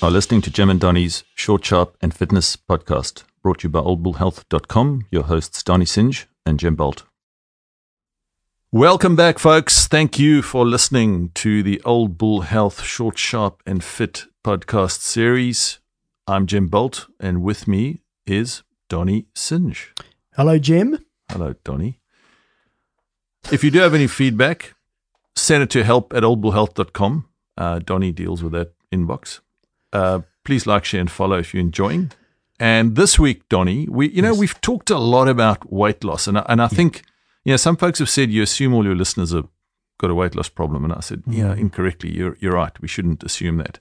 are listening to Jem and Donny's Short, Sharp, and Fitness podcast, brought to you by oldbullhealth.com. Your hosts, Donny Singe and Jem Bolt. Welcome back, folks. Thank you for listening to the Old Bull Health Short, Sharp, and Fit podcast series. I'm Jem Bolt, and with me is Donny Singe. Hello, Jem. Hello, Donny. If you do have any feedback, send it to help at oldbullhealth.com. Uh, Donny deals with that inbox. Uh, please like, share, and follow if you're enjoying. And this week, Donny, we you know Yes. we've talked a lot about weight loss, and I, and I think you know some folks have said you assume all your listeners have got a weight loss problem, and I said yeah, incorrectly. You're you're right. We shouldn't assume that.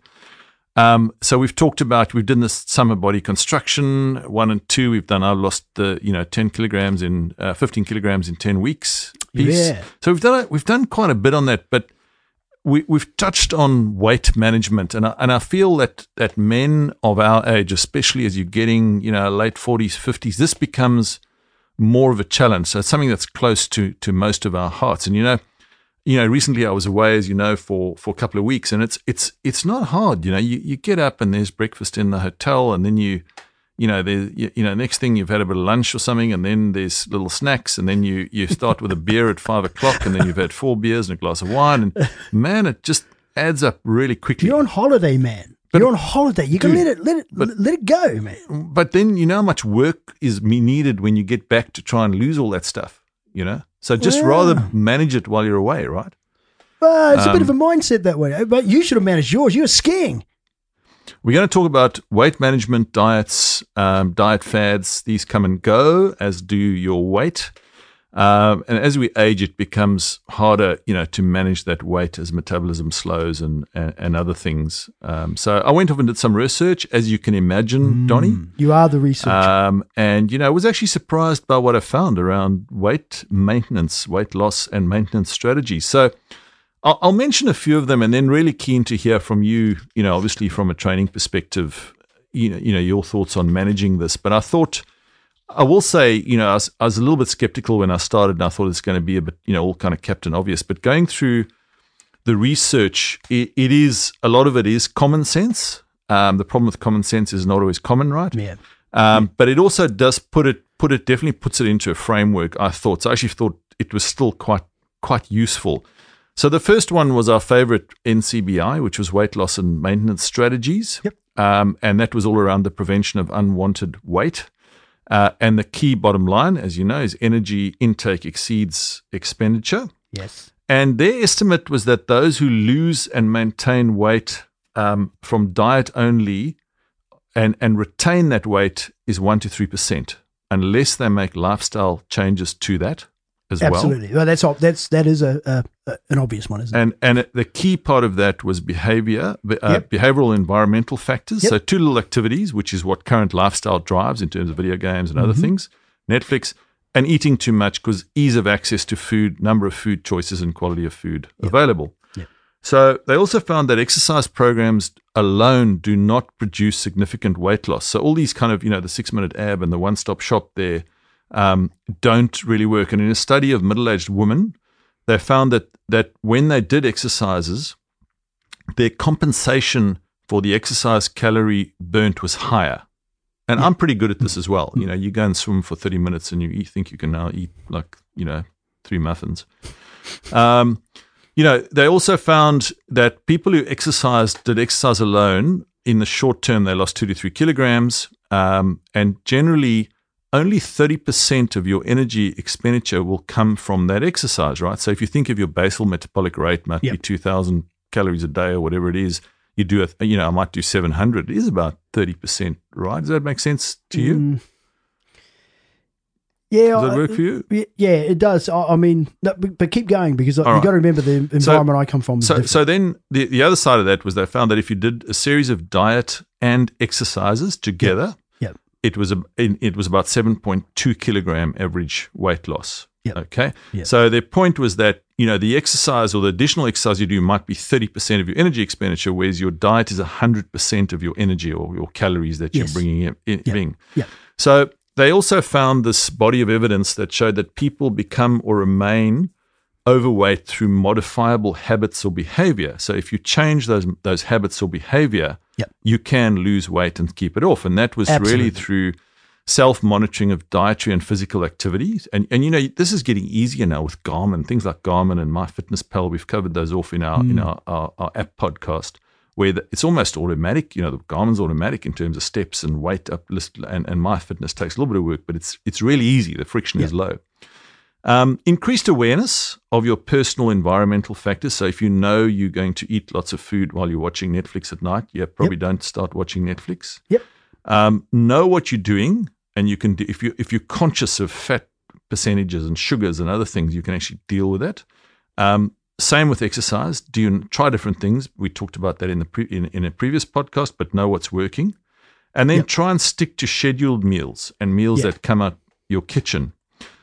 Um, so we've talked about we've done this summer body construction one and two. We've done. I lost the you know ten kilograms in uh, fifteen kilograms in ten weeks. Piece. Yeah. So we've done a, we've done quite a bit on that, but we we've touched on weight management, and I, and I feel that that men of our age, especially as you're getting you know late forties, fifties, this becomes more of a challenge. So it's something that's close to to most of our hearts. And you know, you know, recently I was away, as you know, for for a couple of weeks, and it's it's it's not hard. You know, you you get up and there's breakfast in the hotel, and then you. You know, there. You, you know, next thing you've had a bit of lunch or something, and then there's little snacks, and then you you start with a beer at five o'clock, and then you've had four beers and a glass of wine, and man, it just adds up really quickly. You're on holiday, man. But- You're on holiday. You can Dude, let it let it let it go, man. but then you know how much work is needed when you get back to try and lose all that stuff, you know? So just Yeah. rather manage it while you're away, right? Well, it's a bit of a Um, mindset that way. But you should have managed yours. You were skiing. We're going to talk about weight management, diets, um, diet fads. These come and go, as do your weight. Um, and as we age, it becomes harder, you know, to manage that weight as metabolism slows and and, and other things. Um, so I went off and did some research, as you can imagine, Donny. You are the researcher. Um, and you know, I was actually surprised by what I found around weight maintenance, weight loss, and maintenance strategies. So I'll, I'll mention a few of them, and then really keen to hear from you. You know, obviously from a training perspective, you know, you know your thoughts on managing this. But I thought. I will say, you know, I was, I was a little bit skeptical when I started, and I thought it's going to be a bit, you know, all kind of captain obvious. But going through the research, it, it is a lot of it is common sense. Um, the problem with common sense is not always common, right? yeah. Um, but it also does put it put it definitely puts it into a framework. I thought so. I actually thought it was still quite quite useful. So the first one was our favorite NCBI, which was weight loss and maintenance strategies. Yep. Um, and that was all around the prevention of unwanted weight. Uh, and the key bottom line, as you know, is energy intake exceeds expenditure. Yes. And their estimate was that those who lose and maintain weight um, from diet only and, and retain that weight is 1% to 3%, unless they make lifestyle changes to that as well. Absolutely. Well, that's that's that is a, a, an obvious one, isn't it? And and the key part of that was behavior, uh, Yep. behavioral environmental factors. Yep. So two little activities, which is what current lifestyle drives in terms of video games and other Mm-hmm. things, Netflix, and eating too much because ease of access to food, number of food choices, and quality of food available. So they also found that exercise programs alone do not produce significant weight loss. So all these kind of you know the six minute ab and the one stop shop there um, don't really work. And in a study of middle aged women, they found that that when they did exercises, their compensation for the exercise calorie burnt was higher. And I'm pretty good at this as well. You know, you go and swim for 30 minutes and you eat, think you can now eat like, you know, three muffins. Um, you know, they also found that people who exercised, did exercise alone, in the short term, they lost two to three kilograms. Um, and generally, only 30% of your energy expenditure will come from that exercise, right? So if you think of your basal metabolic rate might be 2000 calories a day or whatever it is, you do a, you know, I might do 700. It is about 30%, right? Does that make sense to you? Mm. Yeah. Does that I- work for you? Yeah, it does. I, I mean, no, but, but keep going because All you right. got to remember the environment I come from. So, so then the, the other side of that was they found that if you did a series of diet and exercises together, Yep. It was a, it it was about 7.2 kilogram average weight loss. Yep. Okay. Yep. So their point was that, you know, the exercise or the additional exercise you do might be 30% of your energy expenditure, whereas your diet is 100% of your energy or your calories that you're Yes. bringing in. in, Yep. in. Yep. So they also found this body of evidence that showed that people become or remain overweight through modifiable habits or behavior. So if you change those those habits or behavior, Yep. you can lose weight and keep it off. And that was Absolutely. really through self monitoring of dietary and physical activities. And, and, you know, this is getting easier now with Garmin, things like Garmin and MyFitnessPal. We've covered those off in our, in hmm. our, our, our app podcast. Where the, it's almost automatic, you know, the Garmin's automatic in terms of steps and weight up list, and, and MyFitness takes a little bit of work, but it's it's really easy. The friction is low. Um, increased awareness of your personal environmental factors. So if you know you're going to eat lots of food while you're watching Netflix at night, yeah, probably don't start watching Netflix. Yep. Um, know what you're doing, and you can do, if you if you're conscious of fat percentages and sugars and other things, you can actually deal with that. Um, same with exercise. Do you try different things? We talked about that in the pre, in, in a previous podcast, but know what's working, and then Yep. try and stick to scheduled meals and meals Yeah. that come out your kitchen.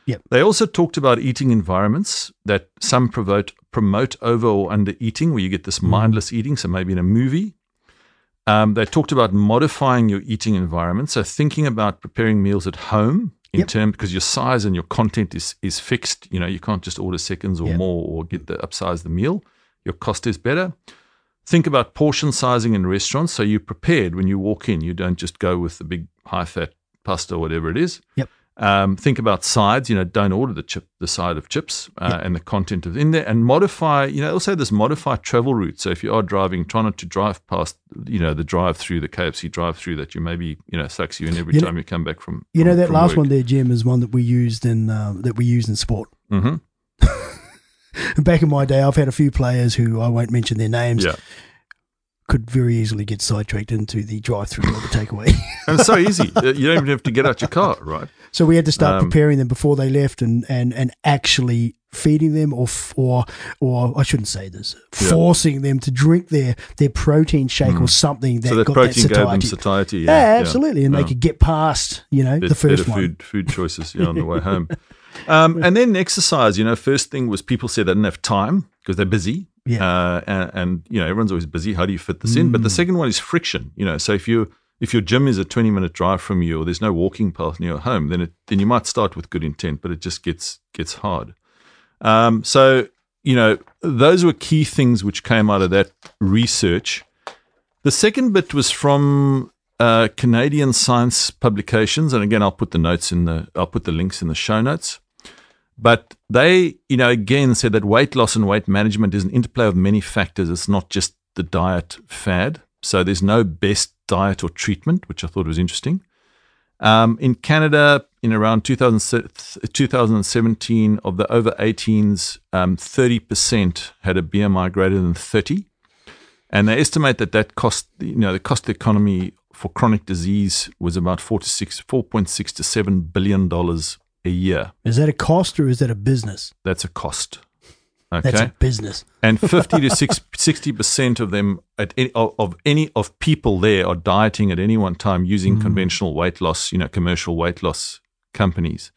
Yep. They also talked about eating environments that some promote promote over or under eating, where you get this mindless eating. So maybe in a movie. Um, they talked about modifying your eating environment. So thinking about preparing meals at home in Yep. terms because your size and your content is is fixed. You know, you can't just order seconds or Yep. more or get the upsize the meal. Your cost is better. Think about portion sizing in restaurants. So you're prepared when you walk in. You don't just go with the big high fat pasta or whatever it is. Yep. Um, think about sides. You know, don't order the chip, the side of chips, uh, and the content of in there, and modify. You know, also this modify travel route. So if you are driving, try not to drive past. You know, the drive through the KFC drive through that you maybe you know sucks you in every You know- time you come back from. You know from- that from last work. one there, Jem, is one that we used in um, that we used in sport. Mhm. Back in my day, I've had a few players who I won't mention their names Yeah, could very easily get sidetracked into the drive-through or the takeaway. and it's so easy. You don't even have to get out your car, right? so we had to start Um, preparing them before they left, and and and actually feeding them, or or or I shouldn't say this, Yeah. forcing them to drink their their protein shake or something that Mm. so got protein that gave them satiety. satiety. yeah, absolutely, and Yeah. they could get past you know Bit- the first better one. food food choices yeah, on the way home. Um, and then exercise. You know, first thing was people said they didn't have time because they're busy. Yeah. Uh, and, and you know everyone's always busy. How do you fit this in? But the second one is friction. You know, so if you if your gym is a twenty minute drive from you, or there's no walking path near your home, then it then you might start with good intent, but it just gets gets hard. Um, so you know those were key things which came out of that research. The second bit was from uh, Canadian science publications, and again, I'll put the notes in the I'll put the links in the show notes. But they, you know, again said that weight loss and weight management is an interplay of many factors. It's not just the diet fad. So there's no best diet or treatment, which I thought was interesting. Um, in Canada, in around 2000, 2017, of the over 18s, um, 30% had a BMI greater than 30 and they estimate that that cost you know the cost of the economy for chronic disease was about four to six, four point six to seven billion dollars a year. Is that a cost or is that a business? That's a cost. That's Okay, a business. and fifty to 60 percent of them at any, of, of any of people there are dieting at any one time using conventional weight loss, you know, commercial weight loss companies.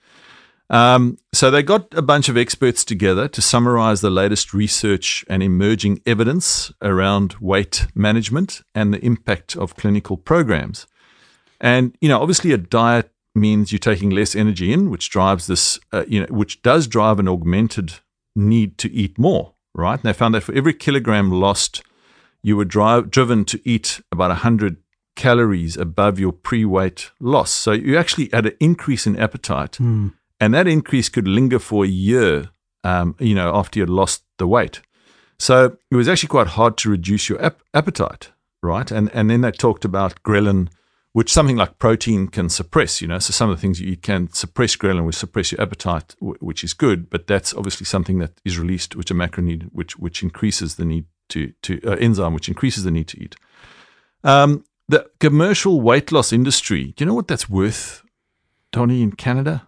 Um, so they got a bunch of experts together to summarize the latest research and emerging evidence around weight management and the impact of clinical programs. And you know, obviously, a diet means you're taking less energy in, which drives this, uh, you know, which does drive an augmented need to eat more. Right? And they found that for every kilogram lost, you were drive, driven to eat about 100 calories above your pre-weight loss. So you actually had an increase in appetite and that increase could linger for a year, um, you know, after you'd lost the weight. So it was actually quite hard to reduce your ap- appetite, right? And and then they talked about ghrelin, which something like protein can suppress. You know, so some of the things you eat can suppress ghrelin, which suppress your appetite, which is good. But that's obviously something that is released, which a macro need, which which increases the need to to uh, enzyme, which increases the need to eat. Um, the commercial weight loss industry. Do you know what that's worth, Donny, in Canada?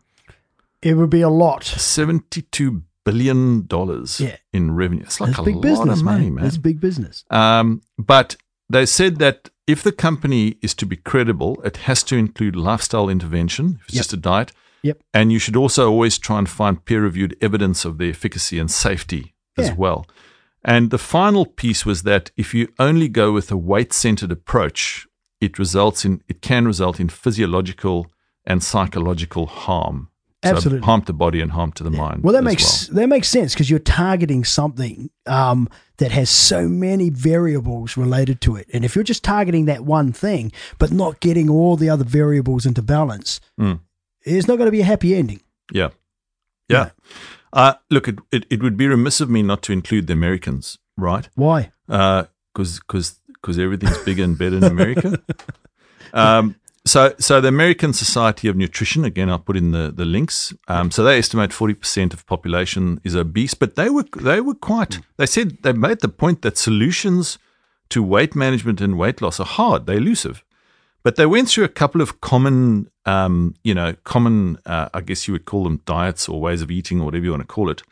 It would be a lot. Seventy-two billion dollars Yeah. in revenue. It's like That's a big lot business, of money, man. man. That's big business. Um, but they said that if the company is to be credible, it has to include lifestyle intervention. If it's Yep. just a diet, Yep. and you should also always try and find peer-reviewed evidence of the efficacy and safety as well. And the final piece was that if you only go with a weight-centered approach, it results in it can result in physiological and psychological harm. So Absolutely. harm to the body and harm to the mind. Well, that makes that makes sense because you're targeting something um, that has so many variables related to it, and if you're just targeting that one thing but not getting all the other variables into balance, Mm. it's not going to be a happy ending. Yeah. Yeah. Uh, look, it, it, it would be remiss of me not to include the Americans, right? Why? Because because everything's bigger and better in America. Um, so so the American Society of Nutrition, again, I'll put in the, the links. Um, so they estimate 40% of population is obese, but they were they were quite, they said, they made the point that solutions to weight management and weight loss are hard, they're elusive. But they went through a couple of common, um, you know, common, uh, I guess you would call them diets or ways of eating or whatever you want to call it.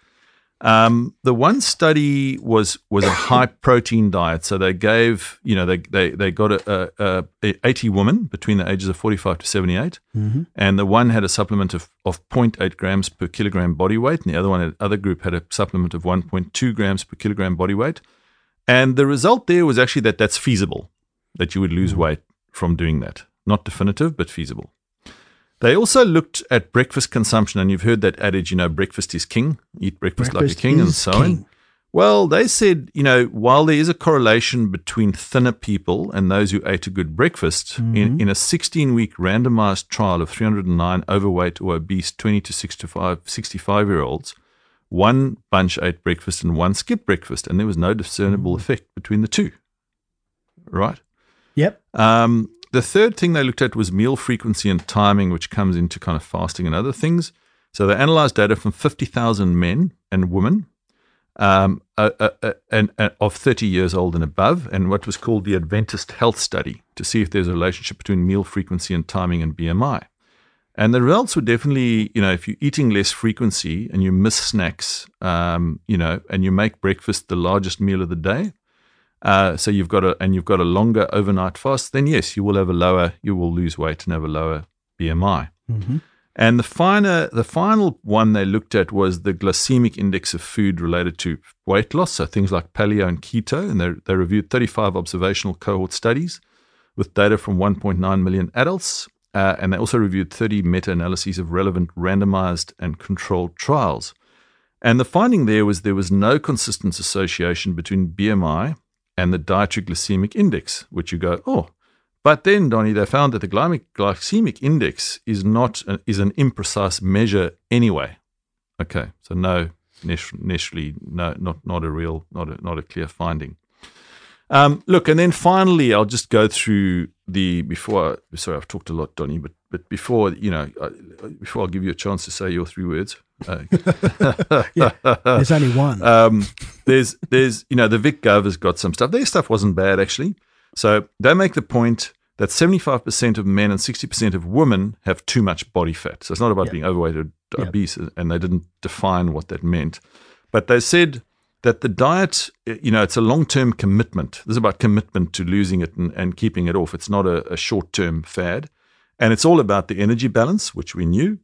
Um, the one study was was a high protein diet. So they gave, you know, they they, they got a, a, a 80 women between the ages of 45 to 78, and the one had a supplement of, of 0.8 grams per kilogram body weight, and the other one, the other group had a supplement of 1.2 grams per kilogram body weight. And the result there was actually that that's feasible, that you would lose weight from doing that. Not definitive, but feasible. They also looked at breakfast consumption, and you've heard that adage, you know, breakfast is king, eat breakfast, like a king, and so on. Well, they said, you know, while there is a correlation between thinner people and those who ate a good breakfast, Mm-hmm. in, in a 16 week randomized trial of 309 overweight or obese 20 to 65, 65 year olds, one bunch ate breakfast and one skipped breakfast, and there was no discernible Mm-hmm. effect between the two. Right? Yep. Um, the third thing they looked at was meal frequency and timing, which comes into kind of fasting and other things. So they analyzed data from 50,000 men and women um, uh, uh, uh, and, of 30 years old and above, and what was called the Adventist Health Study to see if there's a relationship between meal frequency and timing and BMI. And the results were definitely, you know, if you're eating less frequency and you miss snacks, um, you know, and you make breakfast the largest meal of the day, uh, so you've got a and you've got a longer overnight fast, then yes, you will have a lower, you will lose weight and have a lower BMI. Mhm. And the final, the final one they looked at was the glycemic index of food related to weight loss, so things like paleo and keto, and they they reviewed 35 observational cohort studies with data from 1.9 million adults, uh, and they also reviewed 30 meta-analyses of relevant randomized and controlled trials. And the finding there was there was no consistent association between BMI and the dietary glycemic index, which you go, oh. But then, Donny, they found that the glycemic, index is not is an imprecise measure anyway. Okay, so no, necessarily, no, not not a real, not a not a clear finding. Um, look, and then finally, I'll just go through the before. Sorry, I've talked a lot, Donny, but but before you know, uh, before I'll give you a chance to say your three words. Uh, There's only one. um, there's there's you know the Vic Gov has got some stuff. Their stuff wasn't bad actually. So they make the point that 75% of men and 60% of women have too much body fat. So it's not about Yeah. being overweight or Yeah. obese, and they didn't define what that meant. But they said that the diet, eh, you know, it's a long term commitment. This is about commitment to losing it and, and keeping it off. It's not a, a short term fad. And it's all about the energy balance, which we knew.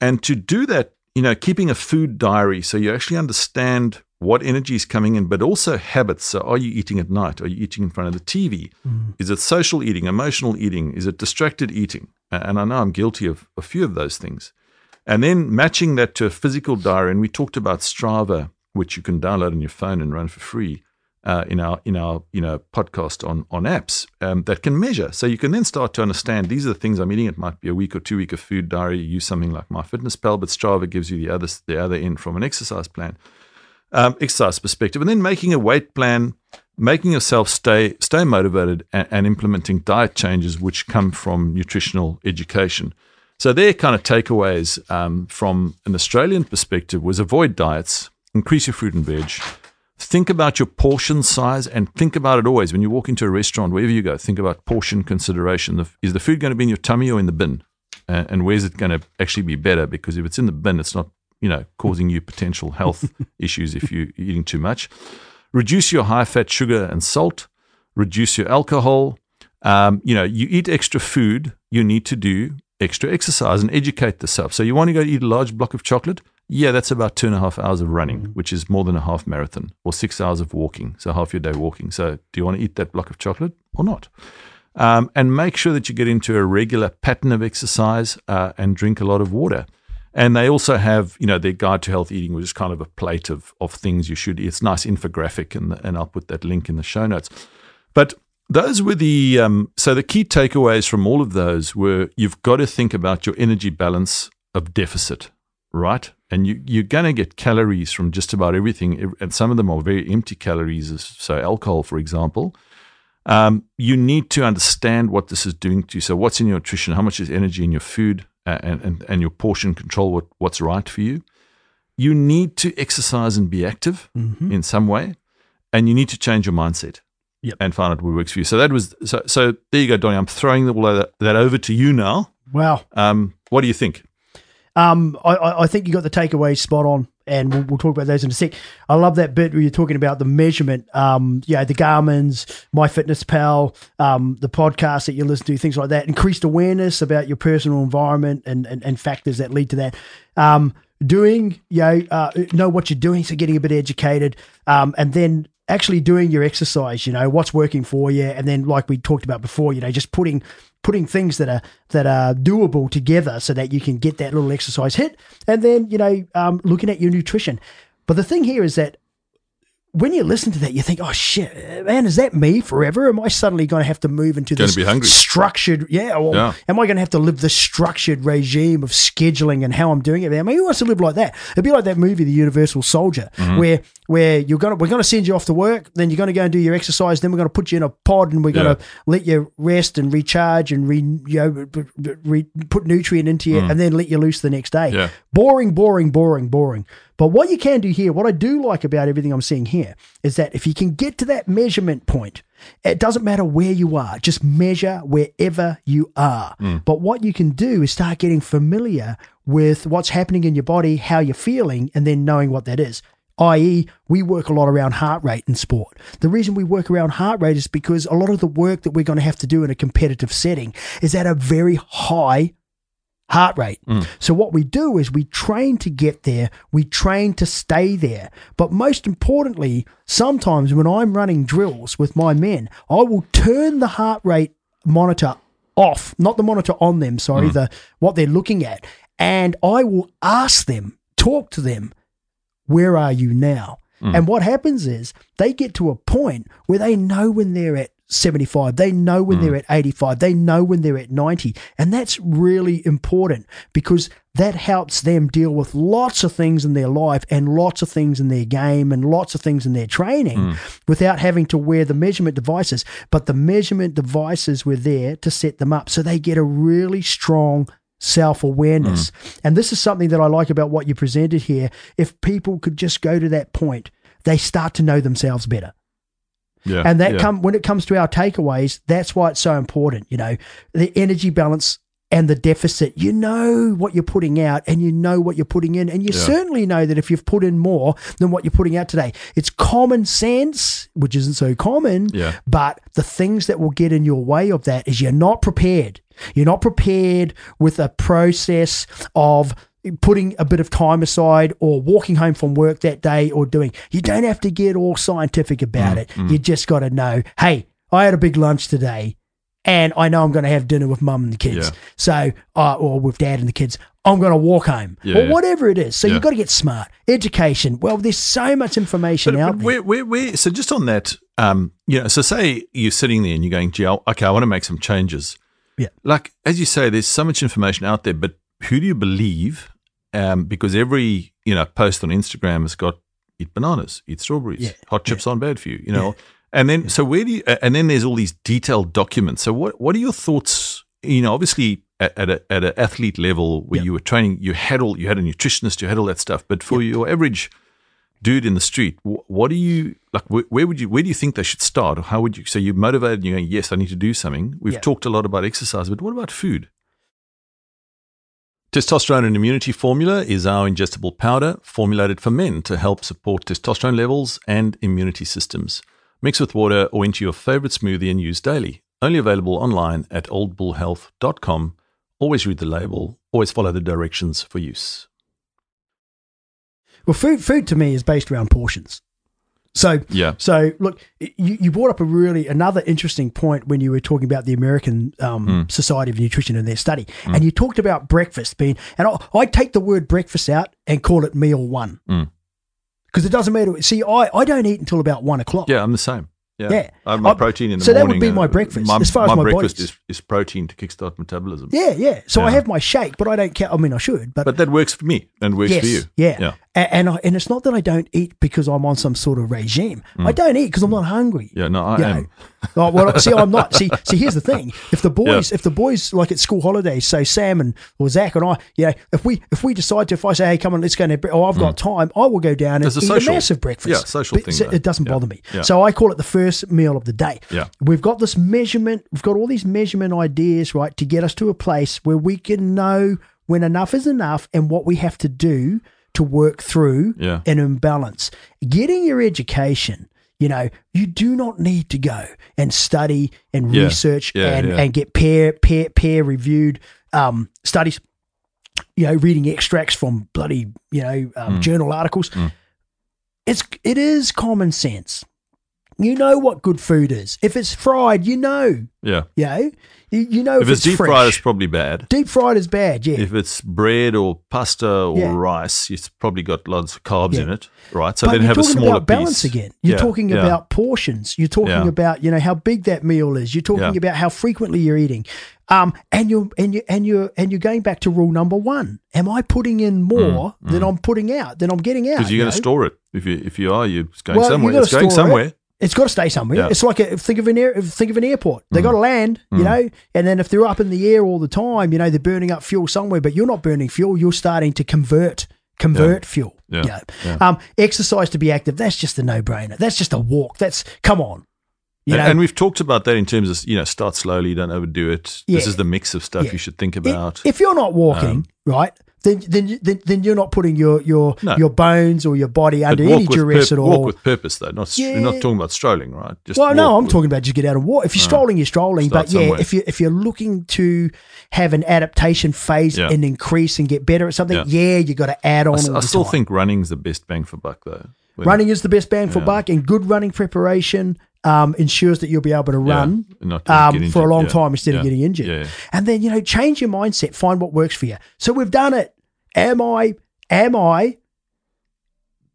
And to do that, you know, keeping a food diary so you actually understand what energy is coming in, but also habits. So, are you eating at night? Are you eating in front of the TV? Mm-hmm. Is it social eating, emotional eating? Is it distracted eating? And I know I'm guilty of a few of those things. And then matching that to a physical diary. And we talked about Strava, which you can download on your phone and run for free. Uh, in our in our you know podcast on on apps um, that can measure, so you can then start to understand these are the things I'm eating. It might be a week or two week of food diary. You use something like MyFitnessPal, but Strava gives you the other the other end from an exercise plan um, exercise perspective, and then making a weight plan, making yourself stay stay motivated, and, and implementing diet changes which come from nutritional education. So their kind of takeaways um, from an Australian perspective was avoid diets, increase your fruit and veg, think about your portion size, and think about it always when you walk into a restaurant, wherever you go. Think about portion consideration. Is the food going to be in your tummy or in the bin? Uh, and where's it going to actually be better? Because if it's in the bin, it's not you know causing you potential health issues if you're eating too much. Reduce your high fat sugar and salt. Reduce your alcohol. Um, you know, you eat extra food, you need to do extra exercise and educate yourself. So you want to go eat a large block of chocolate? Yeah, that's about two and a half hours of running, which is more than a half marathon, or six hours of walking. So half your day walking. So do you want to eat that block of chocolate or not? Um, and make sure that you get into a regular pattern of exercise uh, and drink a lot of water. And they also have, you know, their guide to health eating, which is kind of a plate of, of things you should eat. It's nice infographic, and, and I'll put that link in the show notes. But those were the, um, so the key takeaways from all of those were you've got to think about your energy balance of deficit, right? And you, you're going to get calories from just about everything. And some of them are very empty calories. So, alcohol, for example. Um, you need to understand what this is doing to you. So, what's in your nutrition? How much is energy in your food? and, and, and your portion control what, what's right for you. You need to exercise and be active mm-hmm. in some way, and you need to change your mindset yep. and find out what works for you. So that was so. So there you go, Donny. I'm throwing all that, that over to you now. Wow. Um, what do you think? Um, I, I think you got the takeaways spot on, and we'll, we'll, talk about those in a sec. I love that bit where you're talking about the measurement. Um, yeah, the Garmin's, MyFitnessPal, um, the podcast that you listen to, things like that. Increased awareness about your personal environment and and, and factors that lead to that. Um, doing, you know, uh, know what you're doing, so getting a bit educated, um, and then actually doing your exercise. You know, what's working for you, and then like we talked about before, you know, just putting putting things that are that are doable together so that you can get that little exercise hit, and then you know um, looking at your nutrition. But the thing here is that when you listen to that, you think, "Oh shit, man, is that me forever? Am I suddenly going to have to move into this structured? Yeah, or yeah. am I going to have to live the structured regime of scheduling and how I'm doing it? I mean, who wants to live like that? It'd be like that movie, The Universal Soldier, mm-hmm. where where you're gonna we're gonna send you off to work, then you're gonna go and do your exercise, then we're gonna put you in a pod and we're gonna let you rest and recharge and re, you know, re, put nutrient into you, mm. and then let you loose the next day. Yeah. Boring, boring, boring, boring. But what you can do here, what I do like about everything I'm seeing here, is that if you can get to that measurement point, it doesn't matter where you are, just measure wherever you are. Mm. But what you can do is start getting familiar with what's happening in your body, how you're feeling, and then knowing what that is i.e., we work a lot around heart rate in sport. The reason we work around heart rate is because a lot of the work that we're going to have to do in a competitive setting is at a very high heart rate. Mm. So what we do is we train to get there, we train to stay there. But most importantly, sometimes when I'm running drills with my men, I will turn the heart rate monitor off, not the monitor on them, sorry, mm. the what they're looking at, and I will ask them, talk to them, where are you now? Mm. And what happens is they get to a point where they know when they're at 75. They know when mm. they're at 85. They know when they're at 90. And that's really important because that helps them deal with lots of things in their life and lots of things in their game and lots of things in their training mm. without having to wear the measurement devices. But the measurement devices were there to set them up so they get a really strong self awareness. Mm. And this is something that I like about what you presented here. If people could just go to that point, they start to know themselves better. Yeah, and that yeah. come when it comes to our takeaways, that's why it's so important. You know, the energy balance and the deficit. You know what you're putting out, and you know what you're putting in, and you yeah. certainly know that if you've put in more than what you're putting out today, it's common sense, which isn't so common. Yeah. But the things that will get in your way of that is you're not prepared. You're not prepared with a process of putting a bit of time aside or walking home from work that day or doing. You don't have to get all scientific about mm, it. Mm. You just got to know, hey, I had a big lunch today and I know I'm going to have dinner with mum and the kids. Yeah. So, uh, or with dad and the kids. I'm going to walk home yeah, or whatever it is. So yeah. you've got to get smart. Education. Well, there's so much information but, out but there. We're, we're, so just on that, um, you know, so say you're sitting there and you're going, gee, okay, I want to make some changes. Yeah. Like, as you say, there's so much information out there, but who do you believe? Um, because every you know post on Instagram has got eat bananas, eat strawberries, yeah. hot chips yeah. aren't bad for you, you know. Yeah. And then so where do you? And then there's all these detailed documents. So what what are your thoughts? You know, obviously at, at a at an athlete level where you were training, you had all you had a nutritionist, you had all that stuff. But for your average dude in the street, what do you like? Where, where, would you where do you think they should start? Or how would you? So you're motivated. And you're going, yes, I need to do something. We've talked a lot about exercise, but what about food? Testosterone and Immunity Formula is our ingestible powder formulated for men to help support testosterone levels and immunity systems. Mix with water or into your favorite smoothie and use daily. Only available online at oldbullhealth.com. Always read the label, always follow the directions for use. Well, food, food to me is based around portions. So Yeah. So look, you, you brought up a really another interesting point when you were talking about the American um, Mm. Society of Nutrition and their study, and you talked about breakfast being, and I, I take the word breakfast out and call it meal one Mm. because it doesn't matter. See, I, I don't eat until about one o'clock. Yeah, I'm the same. Yeah. Yeah. I have my I- protein in the so that would be my breakfast, My, as far as my breakfast is, is protein to kickstart metabolism. Yeah, yeah. So I have my shake, but I don't care. I mean, I should, but, But that works for me and works yes, for you. yeah. Yeah. A- And I, and it's not that I don't eat because I'm on some sort of regime. I don't eat because I'm not hungry. Mm. Yeah, no, I You am. know. Oh, well, see, I'm not. See, see, here's the thing: if the boys, if the boys, like at school holidays, so Sam and or Zach and I, you know, if we if we decide to, if I say, hey, come on, let's go and have bre- oh, I've got time, I will go down and There's a eat social- a massive breakfast. yeah, social But thing so. It doesn't Yeah. bother me. Yeah. So I call it the first meal of the day. Yeah. We've got this measurement. We've got all these measurement ideas, right, to get us to a place where we can know when enough is enough and what we have to do to work through Yeah. an imbalance. Getting your education, you know, you do not need to go and study and Yeah. research Yeah, and, and get peer peer peer reviewed um, studies. You know, reading extracts from bloody you know Mm. um, journal articles. It's it is common sense. You know what good food is. If it's fried, you know. Yeah. You know, you, you know If, it's, deep fresh. fried, it's probably bad. deep fried is bad. Yeah, If it's bread or pasta or Yeah. rice, it's probably got lots of carbs Yeah. in it, right? So but then have a talking smaller about balance piece. again. You're Yeah, talking about portions. You're talking about you know how big that meal is. You're talking about how frequently you're eating. Um, and you're and you and you're and you're going back to rule number one. Am I putting in more than I'm putting out? Than I'm getting out? because you're you going to store it. If you if you are, you're going Well, somewhere. It's going somewhere. it. It's got to stay somewhere. Yeah. It's like a, think of an air, think of an airport. Mm. They got to land, you know, and then if they're up in the air all the time, you know, they're burning up fuel somewhere. But you're not burning fuel. You're starting to convert convert fuel. Yeah. You know. Yeah. Um, exercise to be active. That's just a no brainer. That's just a walk. That's come on. You and, know, and we've talked about that in terms of you know start slowly, don't overdo it. This is the mix of stuff Yeah. you should think about. if you're not walking, right, then then then, then you're not putting your your No. your bones or your body But under any duress pur- at Walk with purpose, though. Not Yeah. we're not talking about strolling, right? Just Well, no, I'm with- talking about just get out and walk. If you're ah. strolling, you're strolling. Start But yeah, somewhere. if you if you're looking to have an adaptation phase Yeah. and increase and get better at something, Yeah. yeah, you got to add on. I, all I still time. think running's the best bang for buck, though. Running is the best bang for buck, and good running preparation um, ensures that you'll be able to run get um, for a long yeah. time instead of getting injured. Yeah, yeah. And then you know, change your mindset. Find what works for you. So we've done it. Am I? Am I?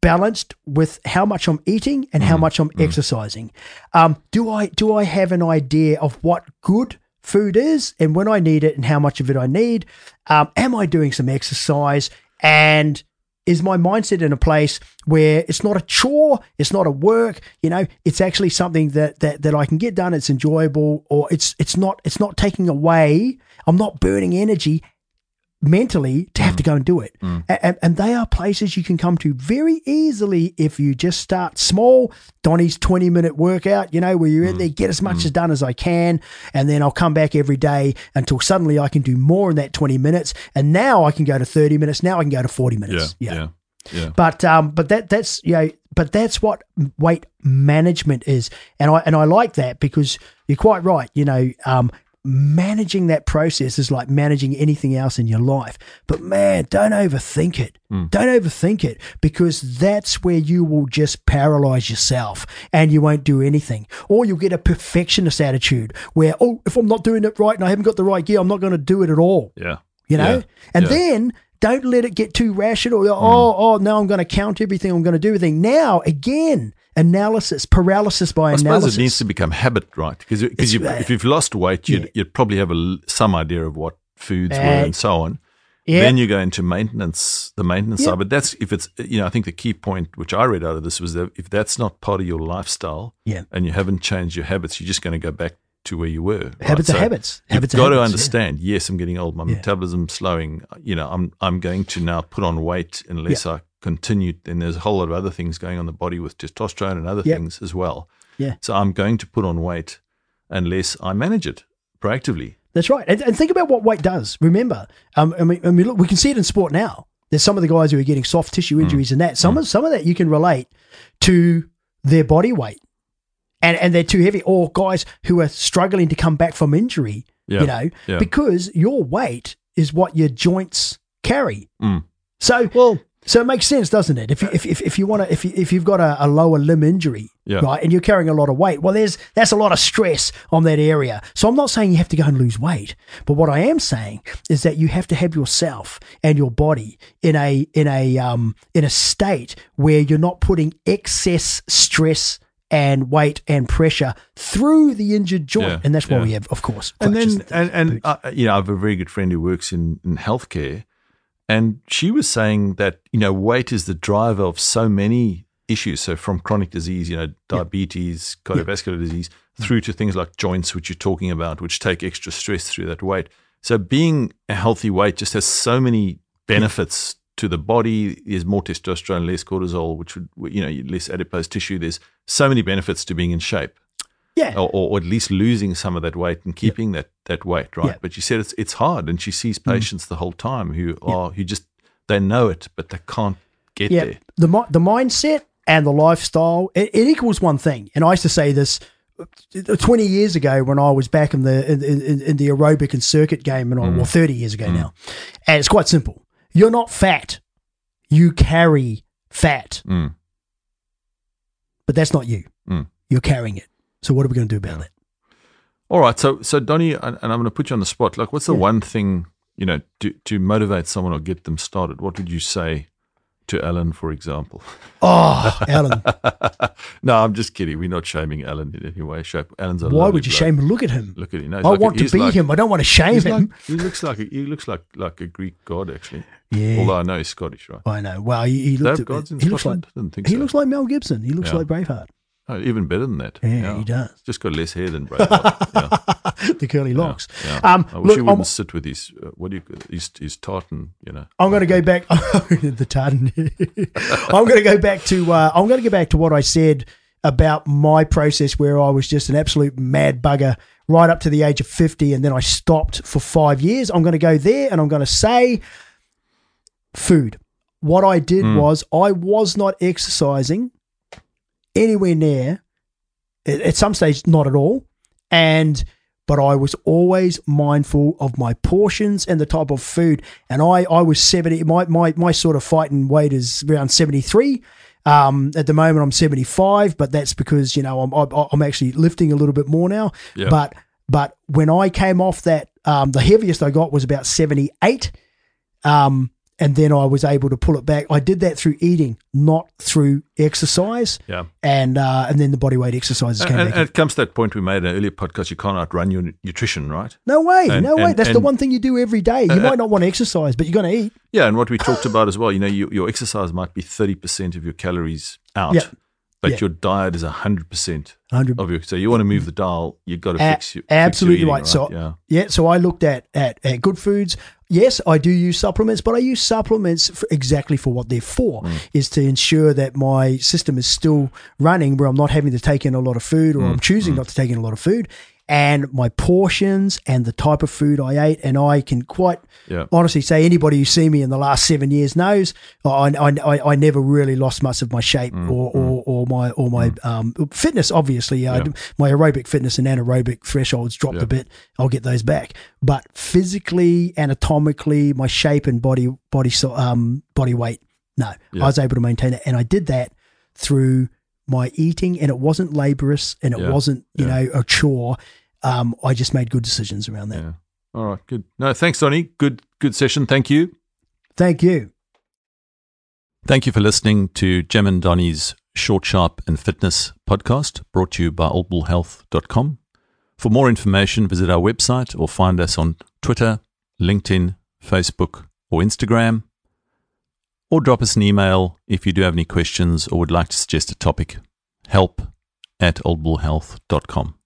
balanced with how much I'm eating and Mm-hmm. how much I'm exercising. Um, do I do I have an idea of what good food is and when I need it and how much of it I need? Um, am I doing some exercise and is my mindset in a place where it's not a chore, it's not a work, you know, it's actually something that that that I can get done, it's enjoyable, or it's it's not it's not taking away, I'm not burning energy mentally to have to go and do it. A- And, and they are places you can come to very easily if you just start small. Donny's 20 minute workout, you know, where you're in there, get as much as done as I can. And then I'll come back every day until suddenly I can do more in that 20 minutes. And now I can go to 30 minutes. Now I can go to 40 Yeah, minutes. yeah, yeah. But um, but that that's you know, but that's what weight management is, and I and I like that because you're quite right. You know, um, managing that process is like managing anything else in your life. But man, don't overthink it. Don't overthink it because that's where you will just paralyze yourself and you won't do anything, or you'll get a perfectionist attitude where oh, if I'm not doing it right and I haven't got the right gear, I'm not going to do it at all Yeah. you know Yeah. and Yeah. Mm. then don't let it get too rational oh oh now i'm going to count everything i'm going to do everything now again analysis paralysis by I suppose analysis it needs to become habit, right? Because because you, if you've lost weight, you'd, yeah. you'd probably have a some idea of what foods were Uh, and so on. yeah Then you go into maintenance, the maintenance Yeah. side. But that's if it's you know I think the key point which I read out of this was that if that's not part of your lifestyle, Yeah. and you haven't changed your habits, you're just going to go back to where you were. right? habits are So habits You've habits are got to habits, yeah. understand. Yes, I'm getting old. My metabolism's slowing. You know, I'm I'm going to now put on weight unless I continue. And there's a whole lot of other things going on in the body with testosterone and other Yep. things as well. Yeah. So I'm going to put on weight unless I manage it proactively. that's right and, and think about what weight does remember um, I, mean, I mean look we can see it in sport now there's some of the guys who are getting soft Mm. tissue injuries and that some of some of that you can relate to their body weight and and they're too heavy or guys who are struggling to come back from injury Yeah. you know Yeah. because your weight is what your joints carry Mm. so Well, So it makes sense, doesn't it? If you, if, if, if you want to, if, you, if you've got a, a lower limb injury, Yeah. right, and you're carrying a lot of weight, well, there's that's a lot of stress on that area. So I'm not saying you have to go and lose weight, but what I am saying is that you have to have yourself and your body in a in a um in a state where you're not putting excess stress and weight and pressure through the injured joint, Yeah, and that's why yeah. we have, of course, and then and, and uh, you know, I have a very good friend who works in in healthcare, and she was saying that you know weight is the driver of so many issues. So from chronic disease, you know, diabetes, cardiovascular disease, through to things like joints, which you're talking about, which take extra stress through that weight. So being a healthy weight just has so many benefits to the body. There's more testosterone, less cortisol, which would you know less adipose tissue. There's so many benefits to being in shape yeah, or, or at least losing some of that weight and keeping that that weight right. Mm. But she said it's it's hard, and she sees patients the whole time who are who just they know it, but they can't get there. The the mindset and the lifestyle it, it equals one thing. And I used to say this uh, 20 years ago when I was back in the in, in, in the aerobic and circuit game, and I, well, 30 years ago now. And it's quite simple. You're not fat. You carry fat, Mm. but that's not you. Mm. You're carrying it. So what are we going to do about it? All right, so so Donny, and, I'm going to put you on the spot. Like, what's the Yeah. one thing you know to to motivate someone or get them started? What would you say to Alan, for example? Oh, Alan, no, I'm just kidding. We're not shaming Alan in any way, shape. Alan's a why would you bloke. shame him? Look at him. Look at him. No, I like a- want to be like- him. I don't want to shame him. like, he looks like a, he looks like like a Greek god, actually. yeah. Although I know he's Scottish, right? I know. Well, he, he Do they looks gods in he looks like? Didn't think he so. looks like Mel Gibson. He looks Yeah. like Braveheart. Oh, even better than that. Yeah, he does. Just got less hair than Braveheart. yeah, the curly locks. yeah. Um, I wish look, he I'm, wouldn't sit with his uh, what do you his his tartan. You know, I'm going to go back the tartan. I'm going to go back to uh, I'm going to go back to what I said about my process where I was just an absolute mad bugger right up to the age of 50 and then I stopped for 5 years. I'm going to go there and I'm going to say food. What I did Mm. was I was not exercising anywhere near at, some stage not at all and but I was always mindful of my portions and the type of food. And I, I was 70, my, my, my sort of fighting weight is around 73. Um, at the moment, I'm 75, but that's because, you know, I'm, I'm, I'm actually lifting a little bit more now. Yeah. But, but when I came off that, um, the heaviest I got was about 78. Um, and then I was able to pull it back. I did that through eating, not through exercise. yeah. And, uh, and then the body weight exercises came And, back. and it comes to that point we made in an earlier podcast. You can't outrun your nutrition, right? No way, And- no way. and- That's the one thing you do every day. You Uh, might not want to exercise, but you're going to eat. Yeah, and what we talked about as well. You know, you, your exercise might be thirty percent of your calories out, Yeah. but Yeah. your diet is hundred percent 100 of your. So you want to move the dial, you've got to A- fix your fix your absolutely eating, right. So- yeah. Yeah, so I looked at, at at good foods. Yes, I do use supplements, but I use supplements for exactly for what they're for, Mm. is to ensure that my system is still running, where I'm not having to take in a lot of food, or Mm. I'm choosing not to take in a lot of food, and my portions and the type of food I ate, and I can quite Yeah. honestly say anybody who's seen me in the last seven years knows I, I, I, never really lost much of my shape Mm, or, or, or my or my um, fitness. Obviously, uh, Yeah. my aerobic fitness and anaerobic thresholds dropped Yeah. a bit. I'll get those back, but physically, anatomically, my shape and body body um body weight, no. I was able to maintain it, and I did that through my eating, and it wasn't laborious, and it Yeah. wasn't you Yeah. know a chore. Um, I just made good decisions around that. Yeah. All right. Good. No, thanks, Donny. Good. Good session. Thank you. Thank you. Thank you for listening to Jem and Donny's Short, Sharp and Fitness podcast brought to you by oldbullhealth.com. For more information, visit our website or find us on Twitter, LinkedIn, Facebook, or Instagram. Or drop us an email if you do have any questions or would like to suggest a topic. Help at oldbullhealth.com.